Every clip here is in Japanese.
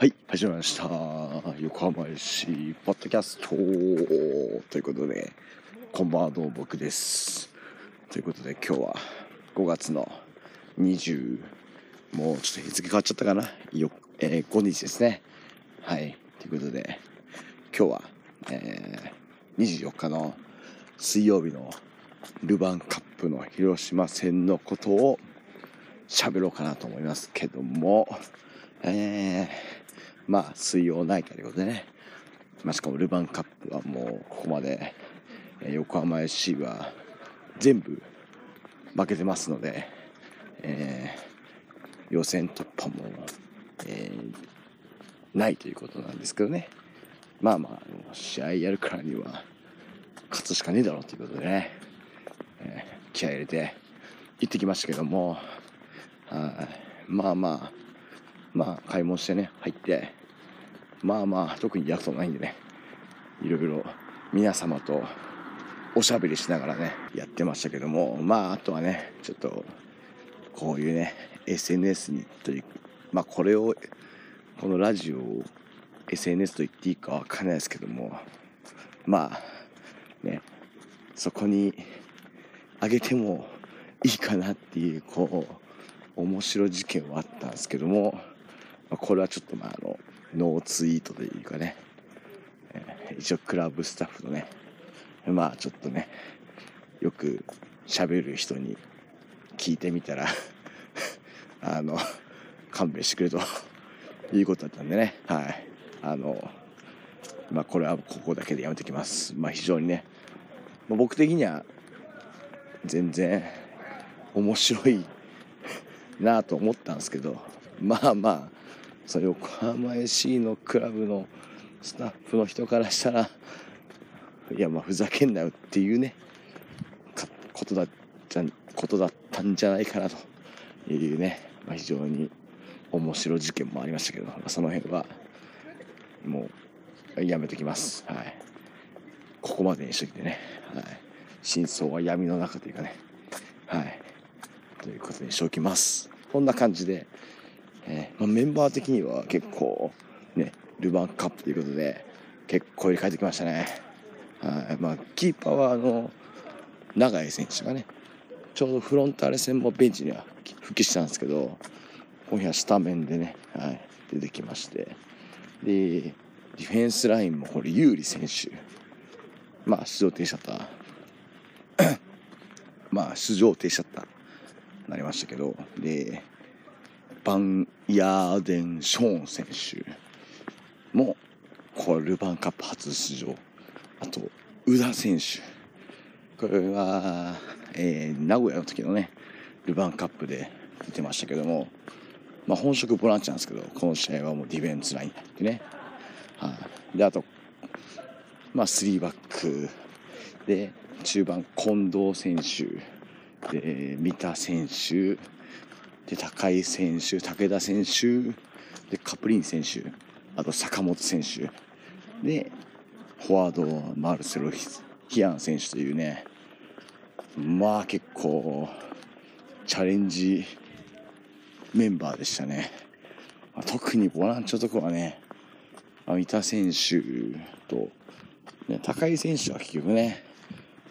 はい、始まりました。横浜市ポッドキャストということで、こんばんはどうも僕です。ということで今日は5月の20、もうちょっと日付変わっちゃったかな、よえー5日ですね。はい、ということで今日は、えー24日の水曜日のルヴァンカップの広島戦のことを喋ろうかなと思いますけども、えー、まあ水曜ナイターということでね、まあ、しかもルヴァンカップはもうここまでえ横浜 FC は全部負けてますので、えー予選突破も、えーないということなんですけどね。まあまあ試合やるからには勝つしかねえだろうということでね、えー気合い入れて行ってきましたけどもはい。まあまあまあ買い物してね入ってまあまあ特に約束ないんでね。いろいろ皆様とおしゃべりしながらねやってましたけども。まああとはねちょっとこういうね SNS にというまあこれをこのラジオを SNS と言っていいかわかんないですけども。まあねそこにあげてもいいかなっていうこう面白事件はあったんですけども、これはちょっとまああのノーツイートというかね、一応クラブスタッフのね。まあちょっとねよく喋る人に聞いてみたら あの勘弁してくれということだったんでね。はい。あのまあこれはここだけでやめておきます。まあ非常にねまあ僕的には全然面白いなと思ったんですけどまあまあその横浜 FC のクラブのスタッフの人からしたらいやまあふざけんなよっていうねことだじゃことだったんじゃないかなというね、まあ、非常に面白い事件もありましたけど、まあその辺はもうやめときます。はい。ここまでにしといてね、はい、真相は闇の中というかね。はい。ということにしておきます。こんな感じで、えーまあ、メンバー的には結構ねルヴァンカップということで結構入れ替えてきましたね。はい。まあ、キーパーはあの永井選手がねちょうどフロンターレ戦もベンチには復帰したんですけど今夜スタメンでね、はい、出てきまして。でディフェンスラインもこれ有利選手まあ出場停止だった。まあ出場停止だった。なりましたけど。でバンヤーデン・ショーン選手もこれルヴァンカップ初出場。あと宇田選手。これは、えー名古屋の時のねルヴァンカップで出てましたけども、まあ、本職ボランチなんですけどこの試合はもうディフェンスラインに入ってね、はい、であと、まあ、3バックで中盤近藤選手。で三田選手。で高井選手武田選手でカプリン選手あと坂本選手。でフォワードマルセロ・ヒアン選手というね。まあ結構チャレンジメンバーでしたね、ま特にボランチのとこはね三田選手と、ね、高井選手は結局ね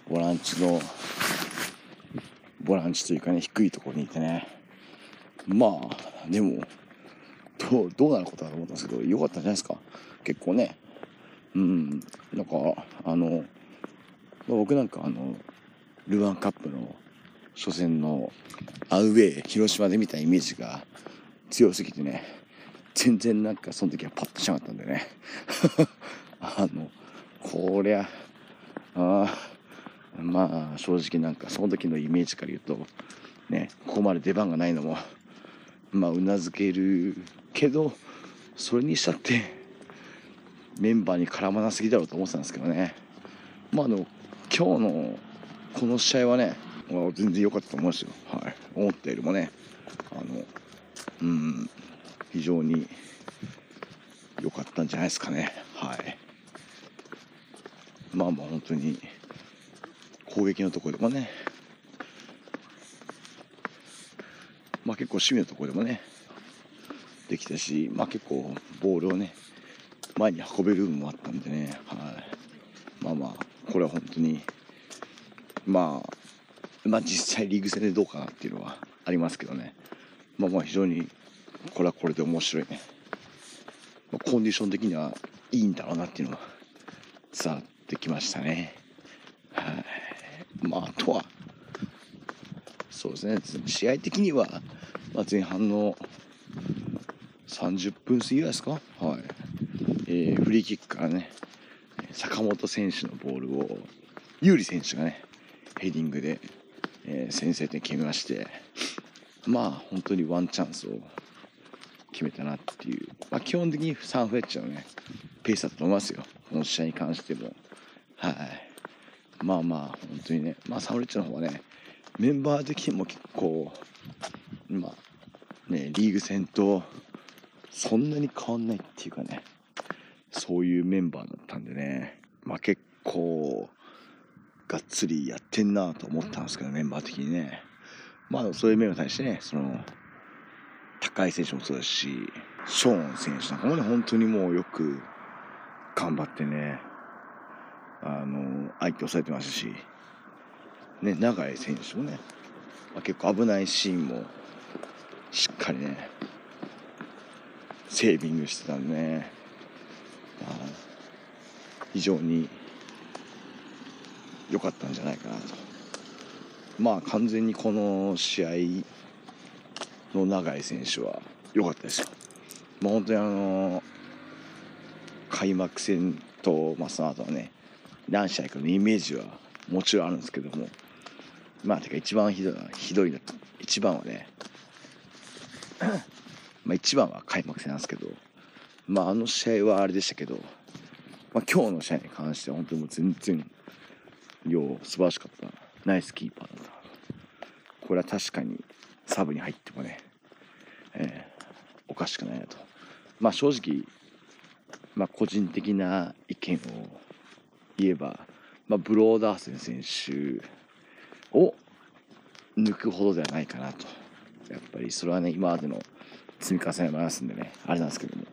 ボランチのボランチというかね低いところにいてね。まあでもどうどうなることだと思ったんですけど良かったんじゃないですか？結構ね。うんなんかあの僕なんかあのルヴァンカップの初戦のアウェー広島で見たイメージが強すぎてね全然なんかその時はパッとしなかったんでね。あのこりゃあーまあ正直なんかその時のイメージから言うとねここまで出番がないのもまあうなずけるけどそれにしたってメンバーに絡まなすぎだろうと思ってたんですけどね。まああの今日のこの試合はね全然良かったと思いますよ、はい、思ったよりもね。あのうん非常に良かったんじゃないですかね。はい。まあまあ本当に攻撃のところでもねまあ結構守備のところでもねできたし、まあ、結構ボールをね前に運べる部分もあったんでね、はい、まあまあこれは本当にまあまあ実際リーグ戦でどうかなっていうのはありますけどね。まあまあ非常にこれはこれで面白いね、まあ、コンディション的にはいいんだろうなっていうのが伝わってきましたね。はい。まああとはそうですね。試合的には、まあ、前半の30分過ぎですか、はい。えー、フリーキックからね坂本選手のボールを有利選手がねヘディングで、えー、先制点決めましてまあ本当にワンチャンスを決めたなっていう、まあ、基本的にサンフレッチェのねペースだと思いますよ。この試合に関しても。はい。まあまあ本当にね。まあサンフレッチェの方はねメンバー的にも結構まあねリーグ戦とそんなに変わんないっていうかねそういうメンバーだったんでねまあ結構がっつりやってんなと思ったんですけどメンバー的にね。まあそういう面に対してねその高井選手もそうですしショーン選手なんかもね本当にもうよく頑張ってねあの相手を抑えてましたしね永井選手もね、まあ、結構危ないシーンもしっかりねセービングしてたんでね、まあ、非常に良かったんじゃないかなとまあ完全にこの試合の永井選手は良かったですよ。まあ、本当にあの開幕戦と、まあ、その後はね何試合かのイメージはもちろんあるんですけどもまあてか一番ひどいひどいの一番はね まあ一番は開幕戦なんですけどまああの試合はあれでしたけど、まあ、今日の試合に関しては本当にもう全然よう素晴らしかった。ナイスキーパーだったこれは確かにサブに入ってもね、えー、おかしくないなと。まあ正直まあ個人的な意見を言えば、まあ、ブローダーセン選手を抜くほどではないかなと。やっぱりそれはね今までの積み重ねもありますんでねあれなんですけども。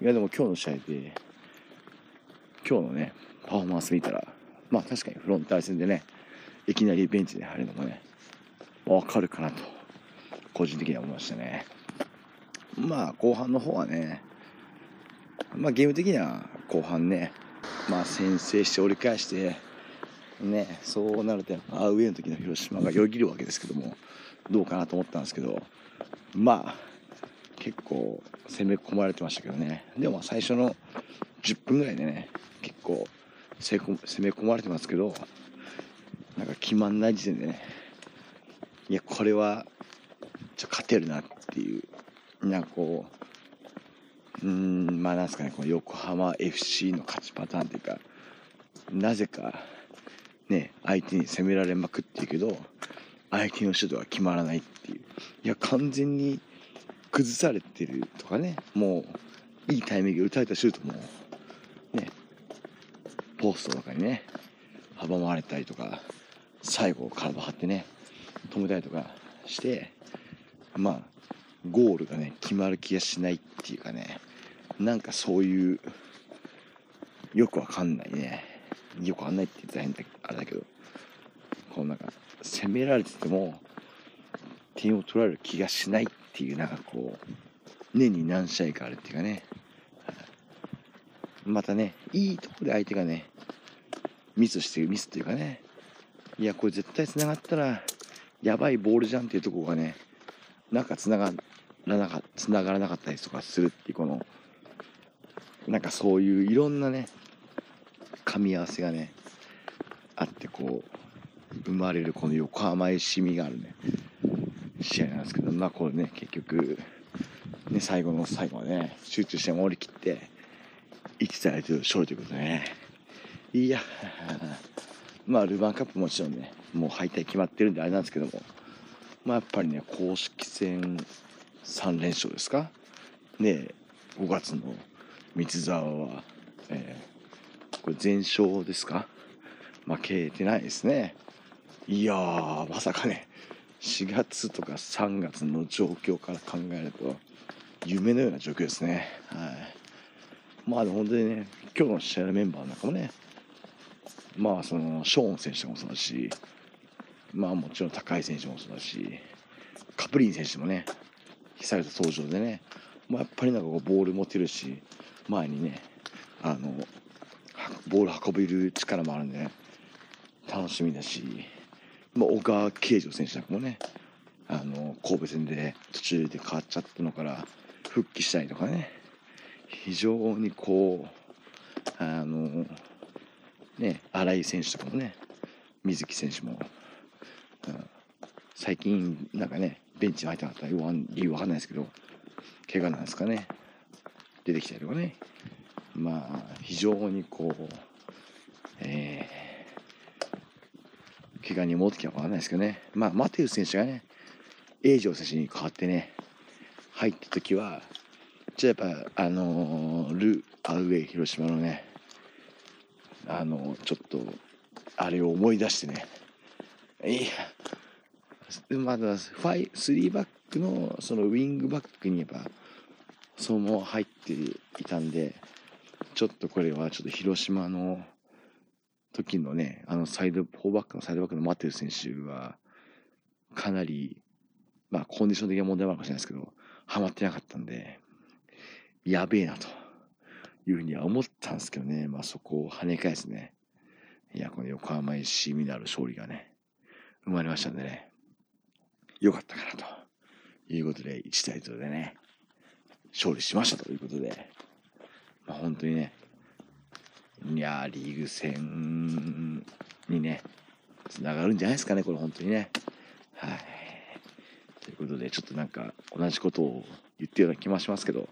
いやでも今日の試合で今日のねパフォーマンス見たらまあ確かにフロンターレ戦でねいきなりベンチで入るのもね分かるかなと個人的には思いましたね。まあ後半の方はねまあゲーム的には後半ねまあ先制して折り返してねそうなるとアウェーの時の広島がよぎるわけですけどもどうかなと思ったんですけどまあ結構攻め込まれてましたけどね。でも最初の10分ぐらいでね結構攻め込まれてますけどなんか決まんない時点でねいやこれはちょ勝てるなっていうなんかこううんまあなんですかねこの横浜 FC の勝ちパターンというかなぜかね相手に攻められまくってるけど相手のシュートが決まらないっていう。いや完全に崩されてるとかね。もういいタイミングで打たれたシュートもねポストとかにね阻まれたりとか最後体張ってね止めたりとかしてまあゴールがね決まる気がしないっていうかねなんかそういうよくわかんないね。よくわかんないって言ったら変だあれだけどこうなんか攻められてても点を取られる気がしないっていうなんかこう年に何試合かあるっていうかね。またねいいとこで相手がねミスしてるミスっていうかね。いやこれ絶対つながったらやばいボールじゃんっていうとこがねなんかつながらなか繋がらなかったりとかするっていうこのなんかそういういろんなね噛み合わせがね生まれるこの横浜へしみがあるね。試合なんですけどまあこれね結局ね最後の最後までね集中して守りきって1対0勝利ということでね。いや まあルヴァンカップもちろんねもう敗退決まってるんであれなんですけどもまあやっぱりね公式戦3連勝ですか？ね5月の三沢は、えー、これ全勝ですか？負けてないですね。いやーまさかね4月とか3月の状況から考えると夢のような状況ですね。はい。まあ、本当にね、今日の試合のメンバーなんかもね、まあ、その、ショーン選手もそうだし、まあ、もちろん高い選手もそうだし、カプリン選手もね、久々登場でね、まあ、やっぱりなんかこうボール持てるし、前にね、あの、ボール運べる力もあるんでね、楽しみだし、まあ、小川慶次選手なんかもね、あの、神戸戦で途中で変わっちゃったのから復帰したりとかね、非常にこう、あの、ね、新井選手とかもね、水木選手も、うん、最近なんかね、ベンチに入ってなかったら理由わかんないですけど、怪我なんですかね、出てきたりとかね、まあ、非常にこう、えー、怪我に戻ってきたかわかんないですけどね、まあ、マテウス選手がね、エイジョ選手に代わってね、入った時は、じゃあやっぱ、あのー、ル・アウェイ広島のね、あのー、ちょっと、あれを思い出してね、いや、まだ、ファイ、3バックの、そのウィングバックにやっぱ、そのまま入っていたんで、ちょっとこれはちょっと広島の時のね、あのサイド、フォーバックのサイドバックのマテル選手は、かなり、まあコンディション的な問題もあるかもしれないですけど、ハマってなかったんで、やべえなというふうには思ったんですけどね、まあそこを跳ね返すね。いや、この横浜 FC ミナル勝利がね、生まれましたんでね、よかったかなということで、1対0でね、勝利しましたということで、まあ、本当にね、いやリーグ戦にね、つながるんじゃないですかね、これ本当にね。はい。ということで、ちょっとなんか同じことを言ってるような気もしますけど、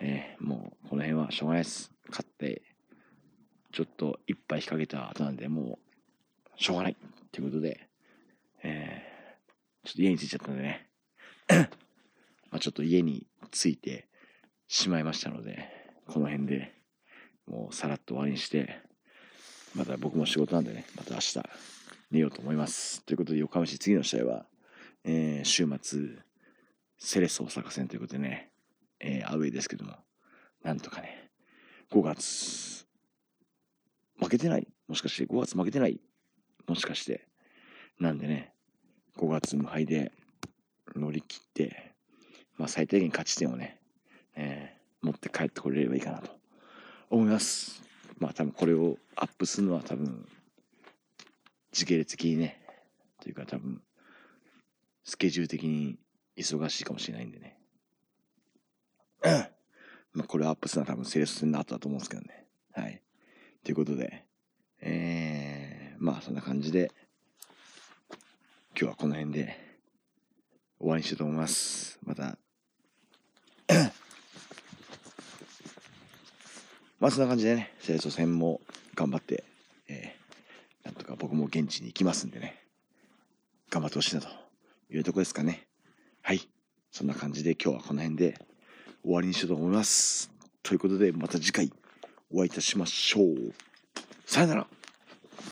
えー、もうこの辺はしょうがないです。勝って、ちょっと一杯引っ掛けた後なんで、もう、しょうがない。ということで、えー、ちょっと家に着いちゃったんでね、まあちょっと家に着いてしまいましたので、この辺でもうさらっと終わりにして、また僕も仕事なんでね、また明日寝ようと思います。ということで、横浜市次の試合は、えー、週末、セレス大阪戦ということでね、えー、アウェイですけども、なんとかね、5月、負けてないもしかして5月負けてないもしかして。なんでね、5月無敗で乗り切って、まあ最低限勝ち点をね、えー、持って帰ってこれればいいかなと思います。まあ多分これをアップするのは多分、時系列的にね、というか多分、スケジュール的に忙しいかもしれないんでね。まあこれをアップするのは多分セールス戦の後だと思うんですけどね。はい。ということで、えー、まあそんな感じで、今日はこの辺で終わりにしようと思います。またまあそんな感じでね、清楚戦も頑張って、えー、なんとか僕も現地に行きますんでね、頑張ってほしいなというとこですかね。はい。そんな感じで今日はこの辺で終わりにしようと思います。ということでまた次回お会いいたしましょう。さよなら。